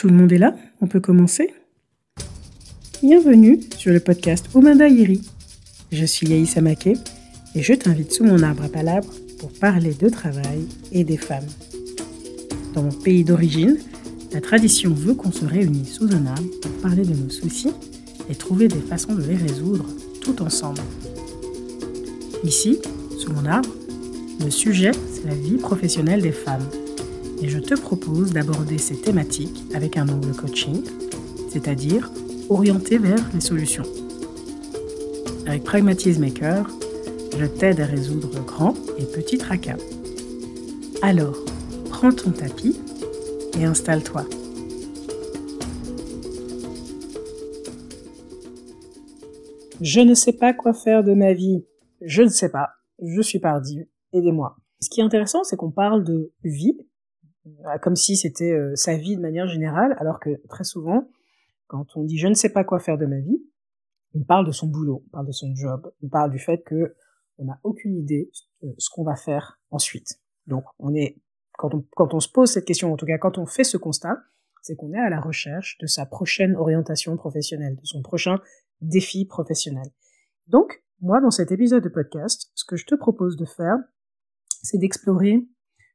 Tout le monde est là On peut commencer Bienvenue sur le podcast Omanda Iri. Je suis Yaïs Amake et je t'invite sous mon arbre à palabres pour parler de travail et des femmes. Dans mon pays d'origine, la tradition veut qu'on se réunisse sous un arbre pour parler de nos soucis et trouver des façons de les résoudre tout ensemble. Ici, sous mon arbre, le sujet, c'est la vie professionnelle des femmes. Et je te propose d'aborder ces thématiques avec un angle coaching, c'est-à-dire orienté vers les solutions. Avec Pragmatisme Maker, je t'aide à résoudre grands et petits tracas. Alors, prends ton tapis et installe-toi. Je ne sais pas quoi faire de ma vie. Je ne sais pas. Je suis perdu. Aidez-moi. Ce qui est intéressant, c'est qu'on parle de vie, comme si c'était euh, sa vie de manière générale, alors que très souvent, quand on dit je ne sais pas quoi faire de ma vie, on parle de son boulot, on parle de son job, on parle du fait que on n'a aucune idée de ce qu'on va faire ensuite. Donc on est quand on, quand on se pose cette question, en tout cas quand on fait ce constat, c'est qu'on est à la recherche de sa prochaine orientation professionnelle, de son prochain défi professionnel. Donc, moi, dans cet épisode de podcast, ce que je te propose de faire, c'est d'explorer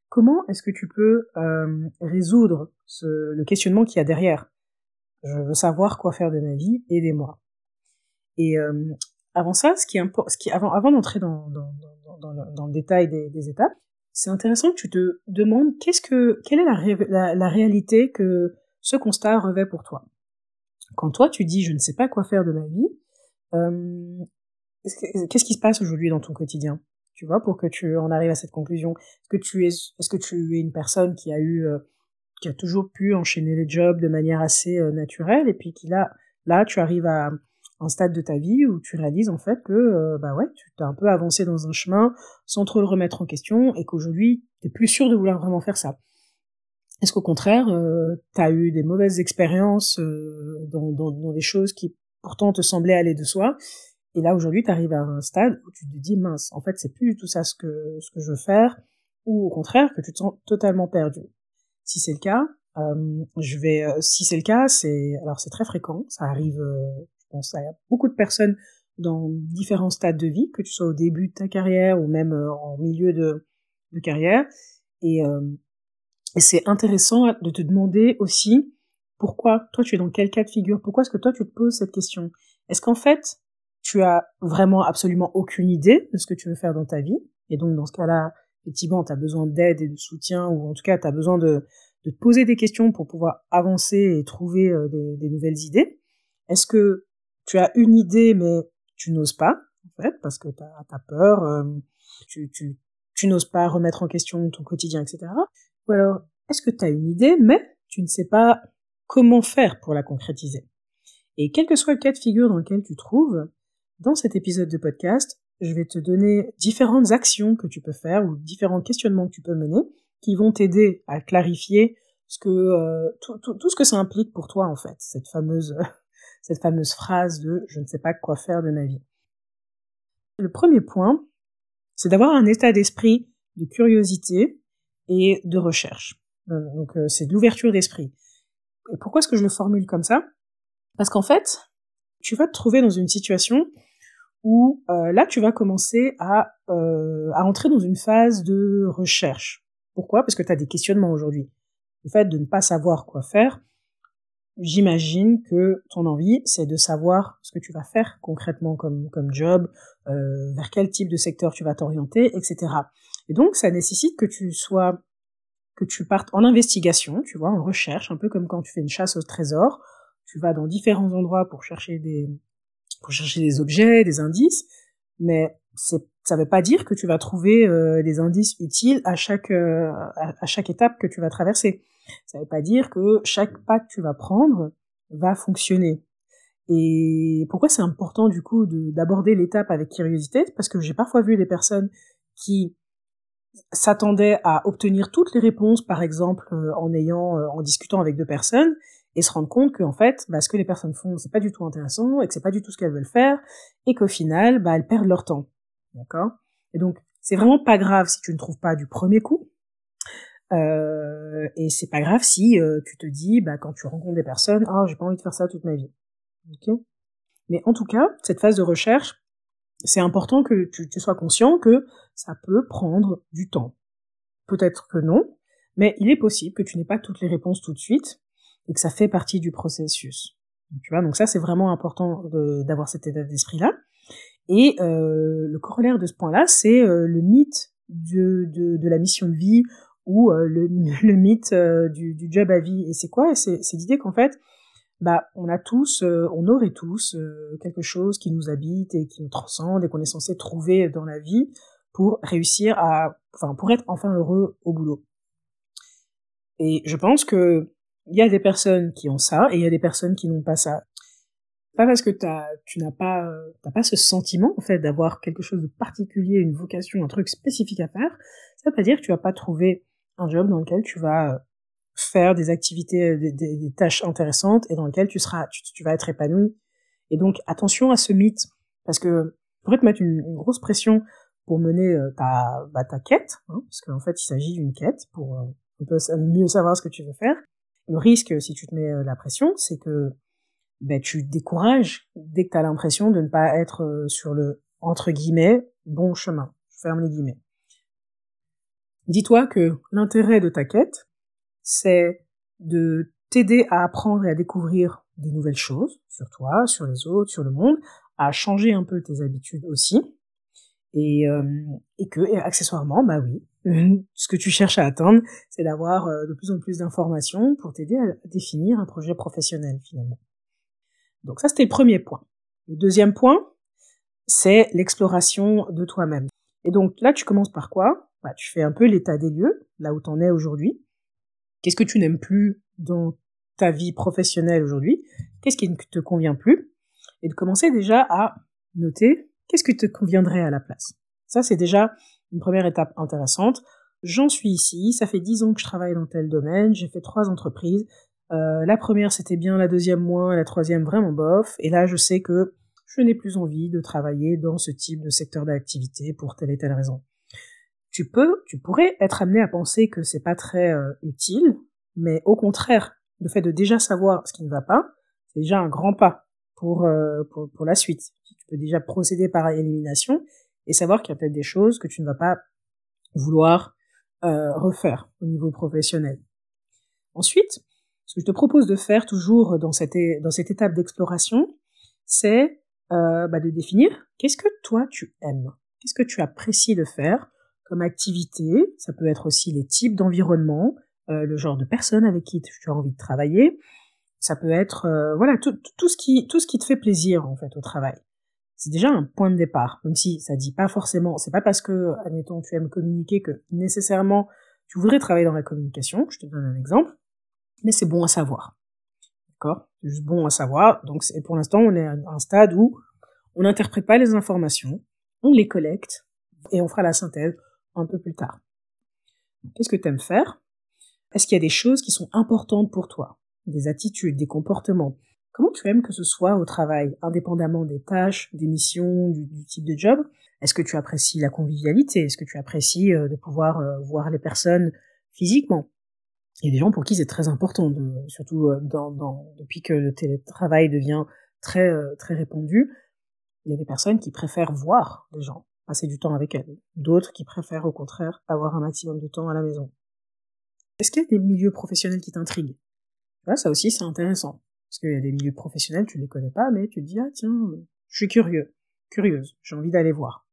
comment est-ce que tu peux euh, résoudre ce, le questionnement qu'il y a derrière? Je veux savoir quoi faire de ma vie, aidez-moi. Et euh, avant ça, ce qui est avant avant d'entrer dans, dans, dans, dans, le détail des, étapes, c'est intéressant que tu te demandes qu'est-ce que quelle est la réalité que ce constat revêt pour toi? Quand toi tu dis je ne sais pas quoi faire de ma vie, euh, qu'est-ce qui se passe aujourd'hui dans ton quotidien? Tu vois, pour que tu en arrives à cette conclusion. Est-ce que tu es, une personne qui a eu, euh, qui a toujours pu enchaîner les jobs de manière assez euh, naturelle, et puis qui là, là, tu arrives à un stade de ta vie où tu réalises en fait que, euh, bah ouais, tu t'as un peu avancé dans un chemin sans trop le remettre en question, et qu'aujourd'hui, t'es plus sûr de vouloir vraiment faire ça. Est-ce qu'au contraire, tu as eu des mauvaises expériences dans, des choses qui pourtant te semblaient aller de soi, et là, aujourd'hui, tu arrives à un stade où tu te dis, mince, en fait, c'est plus du tout ça ce que, ce que je veux faire, ou au contraire, que tu te sens totalement perdu. Si c'est le cas, euh, je vais, euh, si c'est le cas, c'est, alors c'est très fréquent, ça arrive, euh, je pense, à beaucoup de personnes dans différents stades de vie, que tu sois au début de ta carrière ou même euh, en milieu de, de carrière. Et, et c'est intéressant de te demander aussi pourquoi toi tu es dans quel cas de figure, pourquoi est-ce que toi tu te poses cette question? Est-ce qu'en fait, tu as vraiment absolument aucune idée de ce que tu veux faire dans ta vie, et donc dans ce cas-là, effectivement, tu as besoin d'aide et de soutien, ou en tout cas, tu as besoin de, te poser des questions pour pouvoir avancer et trouver euh, des, nouvelles idées. Est-ce que tu as une idée, mais tu n'oses pas, en fait, parce que tu as, peur, euh, tu, tu, tu n'oses pas remettre en question ton quotidien, etc. Ou alors, est-ce que tu as une idée, mais tu ne sais pas comment faire pour la concrétiser? Et quel que soit le cas de figure dans lequel tu trouves, dans cet épisode de podcast, je vais te donner différentes actions que tu peux faire ou différents questionnements que tu peux mener qui vont t'aider à clarifier ce que euh, tout, tout, tout, ce que ça implique pour toi en fait, cette fameuse cette fameuse phrase de je ne sais pas quoi faire de ma vie. Le premier point, c'est d'avoir un état d'esprit de curiosité et de recherche. Euh, donc euh, c'est de l'ouverture d'esprit. Et pourquoi est-ce que je le formule comme ça? Parce qu'en fait, tu vas te trouver dans une situation où euh, là tu vas commencer à, euh, à entrer dans une phase de recherche. Pourquoi? Parce que tu as des questionnements aujourd'hui. Le fait de ne pas savoir quoi faire, j'imagine que ton envie, c'est de savoir ce que tu vas faire concrètement comme, comme job, euh, vers quel type de secteur tu vas t'orienter, etc. Et donc ça nécessite que tu sois, que tu partes en investigation, tu vois, en recherche, un peu comme quand tu fais une chasse au trésor. Tu vas dans différents endroits pour chercher des, pour chercher des objets, des indices, mais c'est ça veut pas dire que tu vas trouver euh, des indices utiles à chaque euh, à, chaque étape que tu vas traverser. Ça veut pas dire que chaque pas que tu vas prendre va fonctionner. Et pourquoi c'est important du coup d'aborder l'étape avec curiosité? Parce que j'ai parfois vu des personnes qui s'attendaient à obtenir toutes les réponses, par exemple euh, en ayant en discutant avec deux personnes, et se rendre compte qu'en fait, bah, ce que les personnes font, c'est pas du tout intéressant et que c'est pas du tout ce qu'elles veulent faire et qu'au final, bah, elles perdent leur temps. D'accord? Et donc, c'est vraiment pas grave si tu ne trouves pas du premier coup. Euh, et c'est pas grave si euh, tu te dis, bah, quand tu rencontres des personnes, ah, j'ai pas envie de faire ça toute ma vie. Ok? Mais en tout cas, cette phase de recherche, c'est important que tu sois conscient que ça peut prendre du temps. Peut-être que non, mais il est possible que tu n'aies pas toutes les réponses tout de suite et que ça fait partie du processus. Tu vois, donc ça c'est vraiment important d'avoir cet état d'esprit là. Et euh, le corollaire de ce point-là, c'est euh, le mythe de, de, la mission de vie ou euh, le, le, mythe du, du, job à vie. Et c'est quoi? C'est l'idée qu'en fait, bah, on a tous, on aurait tous quelque chose qui nous habite et qui nous transcende et qu'on est censé trouver dans la vie pour réussir à, enfin, pour être enfin heureux au boulot. Et je pense que il y a des personnes qui ont ça et il y a des personnes qui n'ont pas ça. Pas parce que as, tu n'as pas, t'as pas ce sentiment en fait d'avoir quelque chose de particulier, une vocation, un truc spécifique à faire. Ça veut pas dire que tu vas pas trouver un job dans lequel tu vas euh, faire des activités, euh, des, tâches intéressantes et dans lequel tu seras, tu, vas être épanoui. Et donc attention à ce mythe parce que pourrait te mettre une, grosse pression pour mener euh, ta, bah, ta quête, hein, parce qu'en fait il s'agit d'une quête pour peu mieux savoir ce que tu veux faire. Le risque, si tu te mets la pression, c'est que ben, tu décourages dès que tu as l'impression de ne pas être sur le entre guillemets bon chemin. Je ferme les guillemets. Dis-toi que l'intérêt de ta quête, c'est de t'aider à apprendre et à découvrir des nouvelles choses sur toi, sur les autres, sur le monde, à changer un peu tes habitudes aussi, et, euh, que accessoirement, bah oui, ce que tu cherches à atteindre, c'est d'avoir euh, de plus en plus d'informations pour t'aider à définir un projet professionnel finalement. Donc ça, c'était le premier point. Le deuxième point, c'est l'exploration de toi-même. Et donc là, tu commences par quoi? Bah, tu fais un peu l'état des lieux, là où t'en es aujourd'hui. Qu'est-ce que tu n'aimes plus dans ta vie professionnelle aujourd'hui? Qu'est-ce qui ne te convient plus? Et de commencer déjà à noter qu'est-ce qui te conviendrait à la place? Ça, c'est déjà une première étape intéressante. J'en suis ici, ça fait dix ans que je travaille dans tel domaine, j'ai fait trois entreprises. Euh, la première c'était bien, la deuxième moins, la troisième vraiment bof. Et là, je sais que je n'ai plus envie de travailler dans ce type de secteur d'activité pour telle et telle raison tu peux, tu pourrais être amené à penser que c'est pas très euh, utile, mais au contraire, le fait de déjà savoir ce qui ne va pas, c'est déjà un grand pas pour, euh, pour, pour la suite. Tu peux déjà procéder par élimination et savoir qu'il y a peut-être des choses que tu ne vas pas vouloir euh, refaire au niveau professionnel. Ensuite, ce que je te propose de faire toujours dans cette, étape d'exploration, c'est euh, bah de définir qu'est-ce que toi tu aimes, qu'est-ce que tu apprécies de faire, comme activité? Ça peut être aussi les types d'environnement, euh, le genre de personnes avec qui tu as envie de travailler. Ça peut être voilà tout, tout ce qui tout ce qui te fait plaisir en fait au travail. C'est déjà un point de départ, même si ça dit pas forcément. C'est pas parce que admettons tu aimes communiquer que nécessairement tu voudrais travailler dans la communication. Je te donne un exemple, mais c'est bon à savoir. D'accord? C'est juste bon à savoir. Donc pour l'instant on est à un stade où on n'interprète pas les informations, on les collecte et on fera la synthèse un peu plus tard. Qu'est-ce que tu aimes faire? Est-ce qu'il y a des choses qui sont importantes pour toi? Des attitudes, des comportements? Comment tu aimes que ce soit au travail, indépendamment des tâches, des missions, du, type de job? Est-ce que tu apprécies la convivialité? Est-ce que tu apprécies euh, de pouvoir euh, voir les personnes physiquement? Il y a des gens pour qui c'est très important, surtout euh, depuis que le télétravail devient très très répandu. Il y a des personnes qui préfèrent voir les gens passer du temps avec elle. D'autres qui préfèrent au contraire avoir un maximum de temps à la maison. Est-ce qu'il y a des milieux professionnels qui t'intriguent? Ça aussi c'est intéressant. Parce qu'il y a des milieux professionnels, tu ne les connais pas, mais tu te dis, ah tiens, je suis curieux, curieuse, j'ai envie d'aller voir.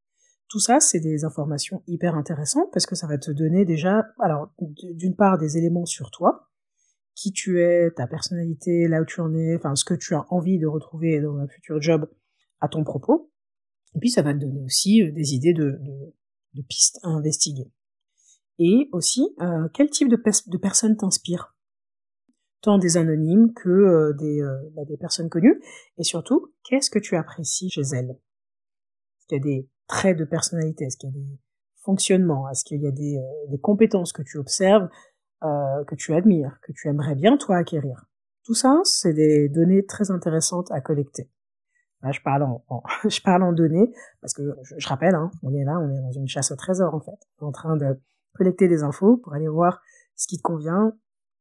Tout ça, c'est des informations hyper intéressantes parce que ça va te donner déjà, alors, d'une part, des éléments sur toi, qui tu es, ta personnalité, là où tu en es, enfin, ce que tu as envie de retrouver dans un futur job à ton propos, et puis ça va te donner aussi euh, des idées de, pistes à investiguer. Et aussi, euh, quel type de, de personnes t'inspire Tant des anonymes que euh, des, bah, des personnes connues. Et surtout, qu'est-ce que tu apprécies chez elles? Est-ce qu'il y a des traits de personnalité? Est-ce qu'il y a des fonctionnements? Est-ce qu'il y a des, des, compétences que tu observes, que tu admires, que tu aimerais bien toi acquérir? Tout ça, c'est des données très intéressantes à collecter. Je parle en, je parle en données parce que je, rappelle, hein, on est là, on est dans une chasse au trésor en fait, en train de collecter des infos pour aller voir ce qui te convient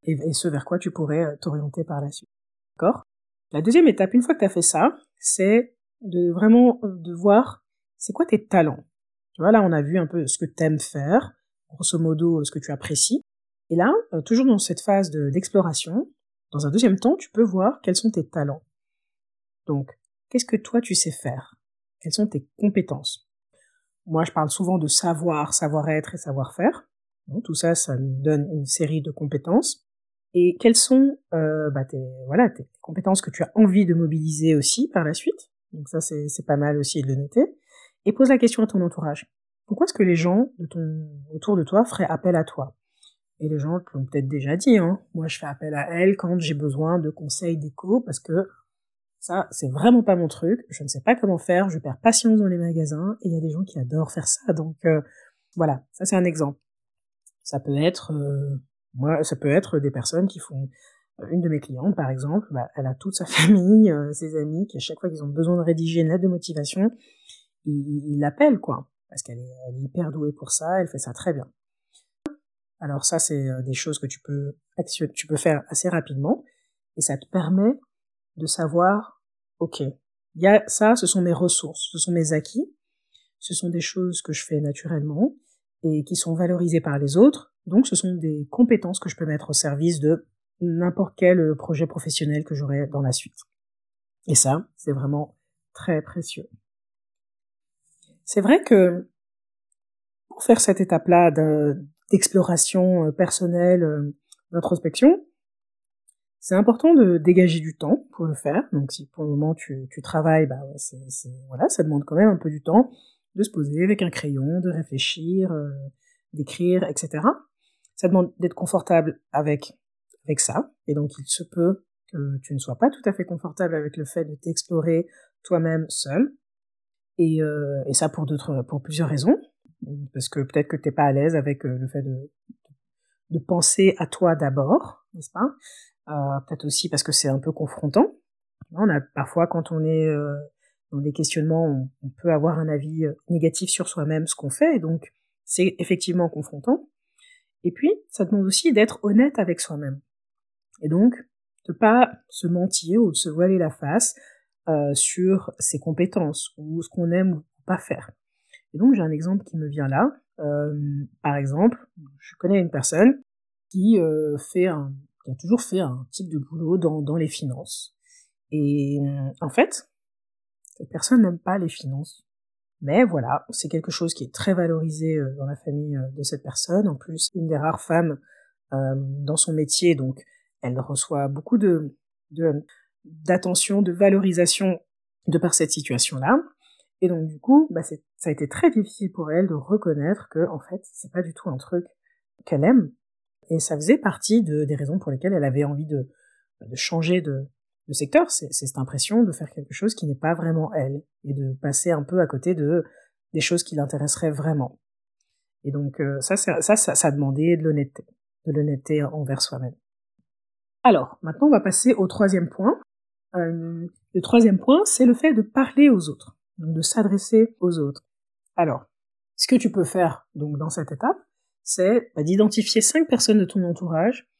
et, ce vers quoi tu pourrais euh, t'orienter par la suite. D'accord? La deuxième étape, une fois que tu as fait ça, c'est de vraiment euh, de voir c'est quoi tes talents? Tu vois, là, on a vu un peu ce que tu aimes faire, grosso modo, ce que tu apprécies. Et là, euh, toujours dans cette phase d'exploration, dans un deuxième temps, tu peux voir quels sont tes talents. Donc, qu'est-ce que toi tu sais faire? Quelles sont tes compétences? Moi, je parle souvent de savoir, savoir-être et savoir-faire. Tout ça, ça nous donne une série de compétences. Et quelles sont euh, bah, tes, voilà, tes compétences que tu as envie de mobiliser aussi par la suite? Donc ça, c'est pas mal aussi de le noter. Et pose la question à ton entourage. Pourquoi est-ce que les gens autour de toi feraient appel à toi? Et les gens l'ont peut-être déjà dit. Hein. Moi, je fais appel à elle quand j'ai besoin de conseils d'écho parce que ça, c'est vraiment pas mon truc. Je ne sais pas comment faire. Je perds patience dans les magasins et il y a des gens qui adorent faire ça. Donc euh, voilà, ça c'est un exemple. Ça peut être euh, moi, ça peut être des personnes qui font euh, une de mes clientes, par exemple, bah, elle a toute sa famille, euh, ses amis, qui à chaque fois qu'ils ont besoin de rédiger une lettre de motivation, ils l'appellent, quoi. Parce qu'elle est, hyper douée pour ça, elle fait ça très bien. Alors ça, c'est euh, des choses que tu peux, tu peux faire assez rapidement, et ça te permet de savoir, ok, il y a ça, ce sont mes ressources, ce sont mes acquis, ce sont des choses que je fais naturellement, et qui sont valorisées par les autres, donc ce sont des compétences que je peux mettre au service de n'importe quel euh, projet professionnel que j'aurai dans la suite. Et ça, c'est vraiment très précieux. C'est vrai que pour faire cette étape-là d'exploration euh, personnelle, euh, d'introspection, c'est important de dégager du temps pour le faire. Donc si pour le moment tu, travailles, bah voilà, ça demande quand même un peu du temps de se poser avec un crayon, de réfléchir, d'écrire, etc ça demande d'être confortable avec, avec ça. Et donc, il se peut que tu ne sois pas tout à fait confortable avec le fait de t'explorer toi-même seul. Et, euh, ça pour d'autres, pour plusieurs raisons. Parce que peut-être que t'es pas à l'aise avec euh, le fait de, de penser à toi d'abord, n'est-ce pas? Euh, Peut-être aussi parce que c'est un peu confrontant. On a parfois quand on est dans des questionnements, on, on, peut avoir un avis négatif sur soi-même, ce qu'on fait, et donc c'est effectivement confrontant. Et puis, ça demande aussi d'être honnête avec soi-même. Et donc, de pas se mentir ou de se voiler la face euh, sur ses compétences ou ce qu'on aime ou pas faire. Et donc, j'ai un exemple qui me vient là. Euh, par exemple, je connais une personne qui euh, fait un, qui a toujours fait un type de boulot dans, dans les finances. Et en fait, cette personne n'aime pas les finances. Mais voilà, c'est quelque chose qui est très valorisé euh, dans la famille euh, de cette personne. En plus, une des rares femmes euh, dans son métier, donc elle reçoit beaucoup de d'attention, de, valorisation de par cette situation-là. Et donc du coup, bah, ça a été très difficile pour elle de reconnaître que en fait, c'est pas du tout un truc qu'elle aime. Et ça faisait partie de, des raisons pour lesquelles elle avait envie de, de changer de, le secteur, c'est cette impression de faire quelque chose qui n'est pas vraiment elle, et de passer un peu à côté de des choses qui l'intéresseraient vraiment. Et donc euh, ça, ça, ça, ça demandait de l'honnêteté, de l'honnêteté envers soi-même. Alors, maintenant on va passer au troisième point. Euh, le troisième point, c'est le fait de parler aux autres, donc de s'adresser aux autres. Alors, ce que tu peux faire donc dans cette étape, c'est bah, d'identifier cinq personnes de ton entourage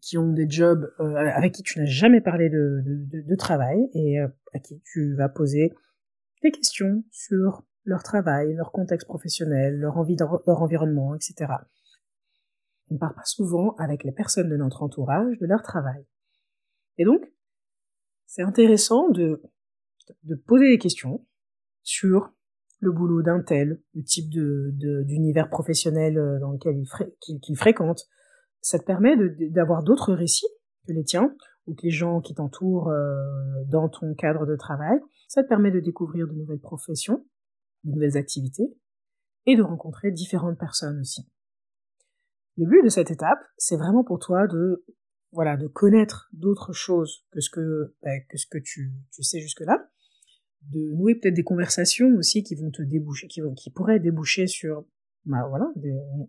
qui ont des jobs euh, avec qui tu n'as jamais parlé de, de, de, travail et euh, à qui tu vas poser des questions sur leur travail, leur contexte professionnel, leur envie, leur environnement, etc. On ne parle pas souvent avec les personnes de notre entourage de leur travail. Et donc, c'est intéressant de, de poser des questions sur le boulot d'un tel, le type de, d'univers professionnel euh, dans lequel il, qu'il fréquente, ça te permet d'avoir d'autres récits que les tiens ou que les gens qui t'entourent euh, dans ton cadre de travail. Ça te permet de découvrir de nouvelles professions, de nouvelles activités et de rencontrer différentes personnes aussi. Le but de cette étape, c'est vraiment pour toi de voilà de connaître d'autres choses que ce que bah, que ce que tu, tu sais jusque là, de nouer peut-être des conversations aussi qui vont te déboucher, qui vont qui pourraient déboucher sur bah voilà,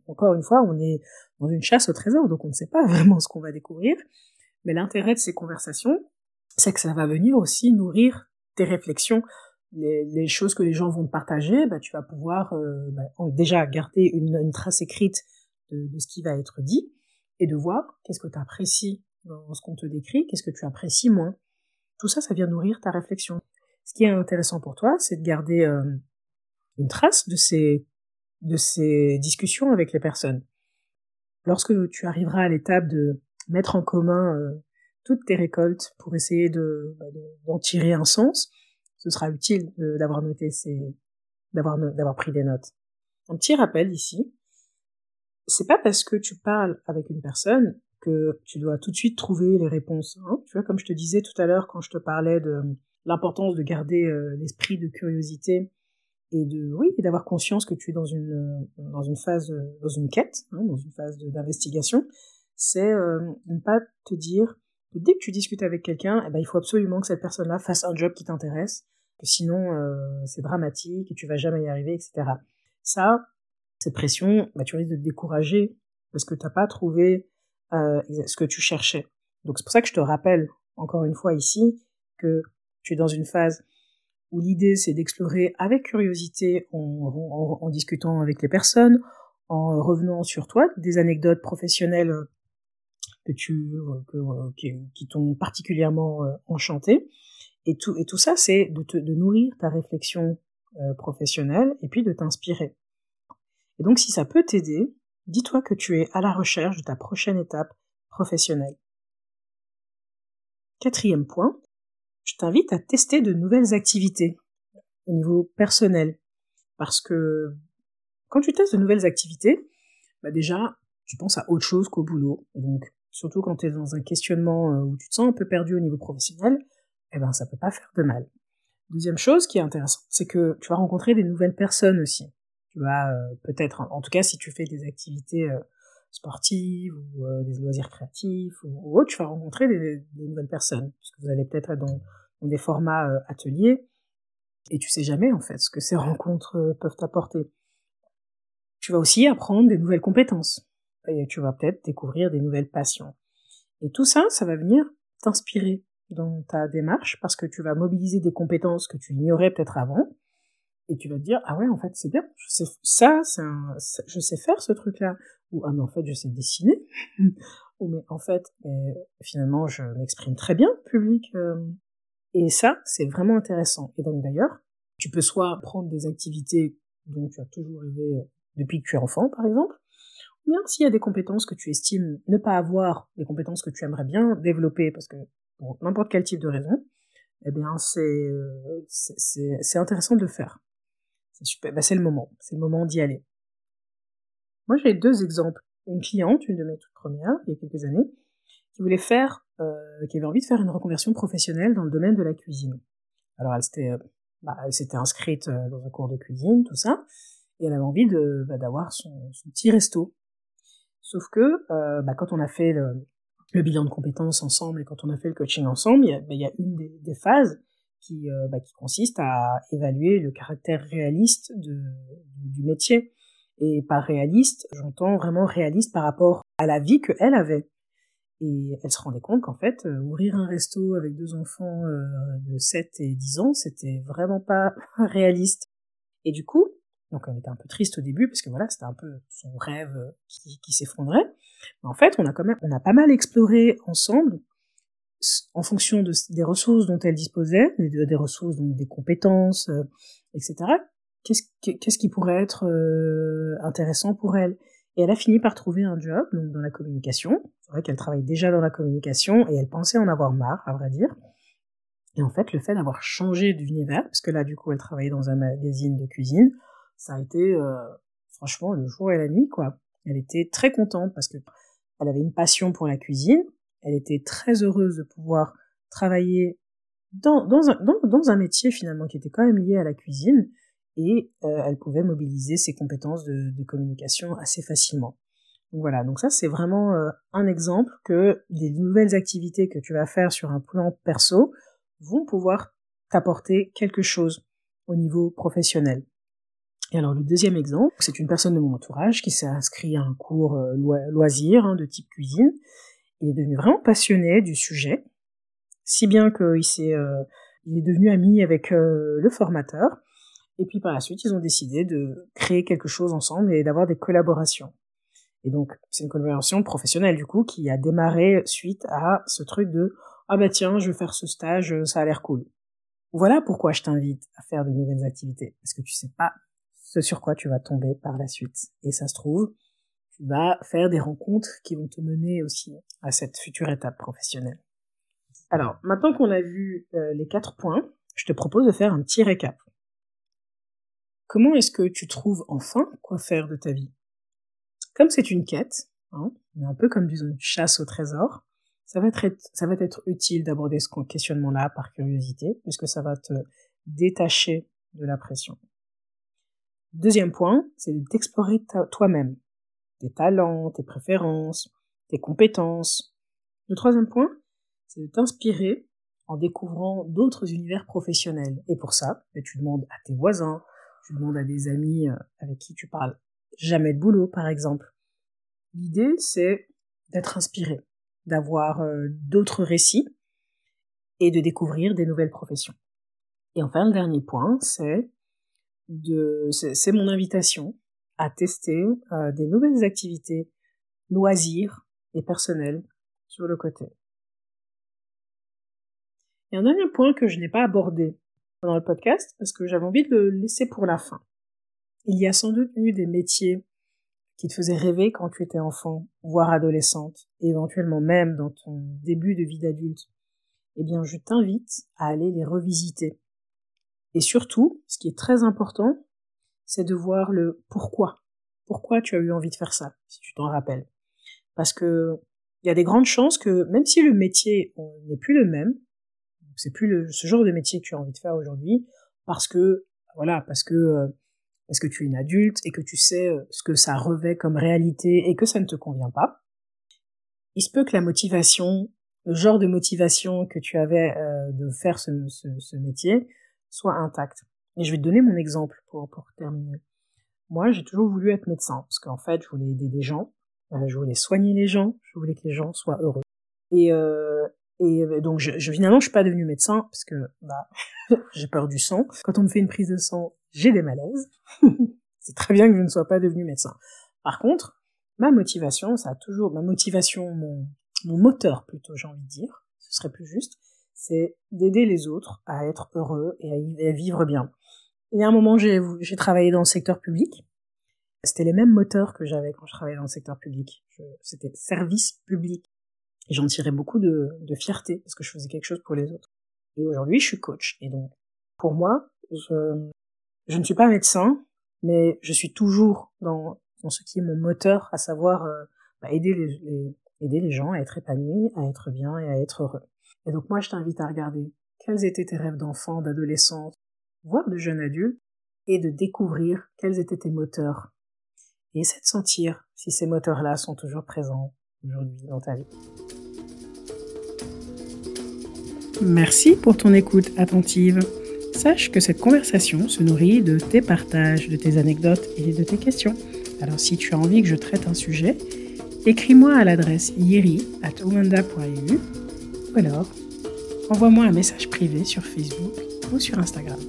encore une fois, on est dans une chasse au trésor, donc on ne sait pas vraiment ce qu'on va découvrir. Mais l'intérêt de ces conversations, c'est que ça va venir aussi nourrir tes réflexions, les, choses que les gens vont te partager. Bah, tu vas pouvoir euh, bah, déjà garder une, trace écrite de, ce qui va être dit, et de voir qu'est-ce que tu apprécies dans ce qu'on te décrit, qu'est-ce que tu apprécies moins. Tout ça, ça vient nourrir ta réflexion. Ce qui est intéressant pour toi, c'est de garder euh, une trace de ces, de ces discussions avec les personnes. Lorsque tu arriveras à l'étape de mettre en commun euh, toutes tes récoltes pour essayer de, bah, d'en tirer un sens, ce sera utile d'avoir noté ces, d'avoir, d'avoir pris des notes. Un petit rappel ici. C'est pas parce que tu parles avec une personne que tu dois tout de suite trouver les réponses. Hein. Tu vois, comme je te disais tout à l'heure quand je te parlais de l'importance de garder euh, l'esprit de curiosité et de oui d'avoir conscience que tu es dans une dans une phase dans une quête hein, dans une phase d'investigation. C'est euh, ne pas te dire que dès que tu discutes avec quelqu'un eh ben il faut absolument que cette personne là fasse un job qui t'intéresse que sinon euh, c'est dramatique et tu vas jamais y arriver etc ça cette pression bah, tu risques de te décourager parce que t'as pas trouvé euh, ce que tu cherchais. Donc c'est pour ça que je te rappelle encore une fois ici que tu es dans une phase où l'idée c'est d'explorer avec curiosité en, discutant avec les personnes, en revenant sur toi des anecdotes professionnelles qui, t'ont particulièrement euh, enchanté et tout et tout ça c'est de nourrir ta réflexion euh, professionnelle et puis de t'inspirer. Et donc si ça peut t'aider, dis-toi que tu es à la recherche de ta prochaine étape professionnelle. Quatrième point, je t'invite à tester de nouvelles activités au niveau personnel. Parce que quand tu testes de nouvelles activités, bah déjà, tu penses à autre chose qu'au boulot. Et donc, surtout quand tu es dans un questionnement euh, où tu te sens un peu perdu au niveau professionnel, eh ben, ça peut pas faire de mal. Deuxième chose qui est intéressante, c'est que tu vas rencontrer des nouvelles personnes aussi. Tu vas euh, peut-être, en tout cas si tu fais des activités euh, sportives ou des loisirs créatifs ou, autres, tu vas rencontrer des, nouvelles personnes, puisque vous allez peut-être être dans des formats euh, ateliers, et tu sais jamais en fait ce que ces rencontres euh, peuvent t'apporter. Tu vas aussi apprendre des nouvelles compétences, et tu vas peut-être découvrir des nouvelles passions. Et tout ça, ça va venir t'inspirer dans ta démarche, parce que tu vas mobiliser des compétences que tu ignorais peut-être avant, et tu vas te dire ah ouais en fait c'est bien je sais ça je sais faire ce truc là ou ah mais en fait je sais dessiner ou mais en fait finalement je m'exprime très bien public euh, et ça, c'est vraiment intéressant. Et donc d'ailleurs, tu peux soit prendre des activités dont tu as toujours rêvé euh, depuis que tu es enfant, par exemple, ou bien s'il y a des compétences que tu estimes ne pas avoir, des compétences que tu aimerais bien développer, parce que pour n'importe quel type de raison, eh bien c'est euh, intéressant de le faire. Bah, c'est le moment, c'est le moment d'y aller. Moi j'ai deux exemples. Une cliente, une de mes toutes premières, il y a quelques années, qui voulait faire qui avait envie de faire une reconversion professionnelle dans le domaine de la cuisine. Alors elle s'était, euh, bah, inscrite euh, dans un cours de cuisine, tout ça, et elle avait envie bah, d'avoir son, petit resto. Sauf que bah, quand on a fait le, bilan de compétences ensemble et quand on a fait le coaching ensemble, il y a, une des, phases qui, consiste à évaluer le caractère réaliste du métier. Et par réaliste, j'entends vraiment réaliste par rapport à la vie qu'elle avait. Et elle se rendait compte qu'en fait, euh, ouvrir un resto avec deux enfants euh, de 7 et 10 ans, c'était vraiment pas réaliste. Et du coup, donc elle était un peu triste au début parce que voilà, c'était un peu son rêve euh, qui, qui s'effondrait. Mais en fait, on a quand même, on a pas mal exploré ensemble en fonction de, des ressources dont elle disposait, des, ressources, donc des compétences, etc. Qu'est-ce qui pourrait être intéressant pour elle? Et elle a fini par trouver un job donc dans la communication c'est vrai qu'elle travaille déjà dans la communication et elle pensait en avoir marre, à vrai dire. Et en fait, le fait d'avoir changé d'univers, parce que là, du coup, elle travaillait dans un magazine de cuisine, ça a été euh, franchement le jour et la nuit, quoi. Elle était très contente parce que elle avait une passion pour la cuisine. Elle était très heureuse de pouvoir travailler dans, dans, un, dans, un métier finalement qui était quand même lié à la cuisine et euh, elle pouvait mobiliser ses compétences de, communication assez facilement. Voilà, donc ça c'est vraiment euh, un exemple que des nouvelles activités que tu vas faire sur un plan perso vont pouvoir t'apporter quelque chose au niveau professionnel. Et alors le deuxième exemple, c'est une personne de mon entourage qui s'est inscrit à un cours euh, loisir hein, de type cuisine. Il est devenu vraiment passionné du sujet, si bien qu'il s'est, il est devenu ami avec le formateur. Et puis par la suite, ils ont décidé de créer quelque chose ensemble et d'avoir des collaborations. Et donc, c'est une collaboration professionnelle, du coup, qui a démarré suite à ce truc de ah bah tiens, je vais faire ce stage, ça a l'air cool. Voilà pourquoi je t'invite à faire de nouvelles activités. Parce que tu sais pas ce sur quoi tu vas tomber par la suite. Et ça se trouve, tu vas faire des rencontres qui vont te mener aussi à cette future étape professionnelle. Alors, maintenant qu'on a vu euh, les quatre points, je te propose de faire un petit récap. Comment est-ce que tu trouves enfin quoi faire de ta vie? Comme c'est une quête, hein, un peu comme une chasse au trésor, ça va être, ça va être utile d'aborder ce questionnement-là par curiosité, puisque ça va te détacher de la pression. Deuxième point, c'est d'explorer toi-même, tes talents, tes préférences, tes compétences. Le troisième point, c'est de t'inspirer en découvrant d'autres univers professionnels. Et pour ça, ben, tu demandes à tes voisins, tu demandes à des amis euh, avec qui tu parles jamais de boulot, par exemple. L'idée, c'est d'être inspiré, d'avoir euh, d'autres récits et de découvrir des nouvelles professions. Et enfin, le dernier point, c'est de, c'est mon invitation à tester euh, des nouvelles activités, loisirs et personnels sur le côté. Et un dernier point que je n'ai pas abordé pendant le podcast parce que j'avais envie de le laisser pour la fin. Il y a sans doute eu des métiers qui te faisaient rêver quand tu étais enfant, voire adolescente, et éventuellement même dans ton début de vie d'adulte, eh bien je t'invite à aller les revisiter. Et surtout, ce qui est très important, c'est de voir le pourquoi. Pourquoi tu as eu envie de faire ça, si tu t'en rappelles. Parce que il y a des grandes chances que même si le métier n'est plus le même, c'est plus ce genre de métier que tu as envie de faire aujourd'hui, parce que voilà, parce que euh, que tu es une adulte et que tu sais euh, ce que ça revêt comme réalité et que ça ne te convient pas. Il se peut que la motivation, le genre de motivation que tu avais euh, de faire ce, métier, soit intact. Et je vais te donner mon exemple pour, pour terminer. Moi, j'ai toujours voulu être médecin parce qu'en fait, je voulais aider des gens, je voulais soigner les gens, je voulais que les gens soient heureux. Et, et donc, je, je, finalement, je suis pas devenue médecin parce que bah, j'ai peur du sang. Quand on me fait une prise de sang, j'ai des malaises. c'est très bien que je ne sois pas devenue médecin. Par contre, ma motivation, ça a toujours, ma motivation, mon, mon moteur plutôt, j'ai envie de dire, ce serait plus juste, c'est d'aider les autres à être heureux et à, vivre bien. Il y a un moment, j'ai travaillé dans le secteur public. C'était les mêmes moteurs que j'avais quand je travaillais dans le secteur public. C'était service public. Et j'en tirais beaucoup de, fierté parce que je faisais quelque chose pour les autres. Et aujourd'hui, je suis coach. Et donc, pour moi, je, ne suis pas médecin, mais je suis toujours dans, dans ce qui est mon moteur, à savoir euh, bah, aider, les, aider les gens à être épanouis, à être bien et à être heureux. Et donc moi, je t'invite à regarder quels étaient tes rêves d'enfant, d'adolescent, voire de jeune adulte, et de découvrir quels étaient tes moteurs. Et essaie de sentir si ces moteurs-là sont toujours présents aujourd'hui dans ta vie. Merci pour ton écoute attentive. Sache que cette conversation se nourrit de tes partages, de tes anecdotes et de tes questions. Alors si tu as envie que je traite un sujet, écris-moi à l'adresse yeri.umanda.eu ou alors envoie-moi un message privé sur Facebook ou sur Instagram.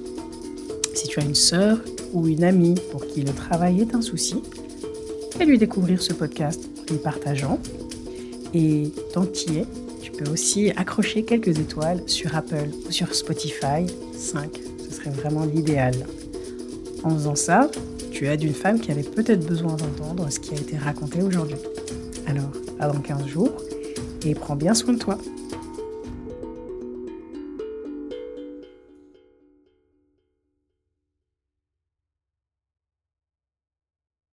Si tu as une sœur ou une amie pour qui le travail est un souci, fais-lui découvrir ce podcast en lui partageant. Et tant qu'il es, tu aussi accrocher quelques étoiles sur Apple ou sur Spotify 5. Ce serait vraiment l'idéal. En faisant ça, tu aides une femme qui avait peut-être besoin d'entendre ce qui a été raconté aujourd'hui. Alors, à dans 15 jours et prends bien soin de toi.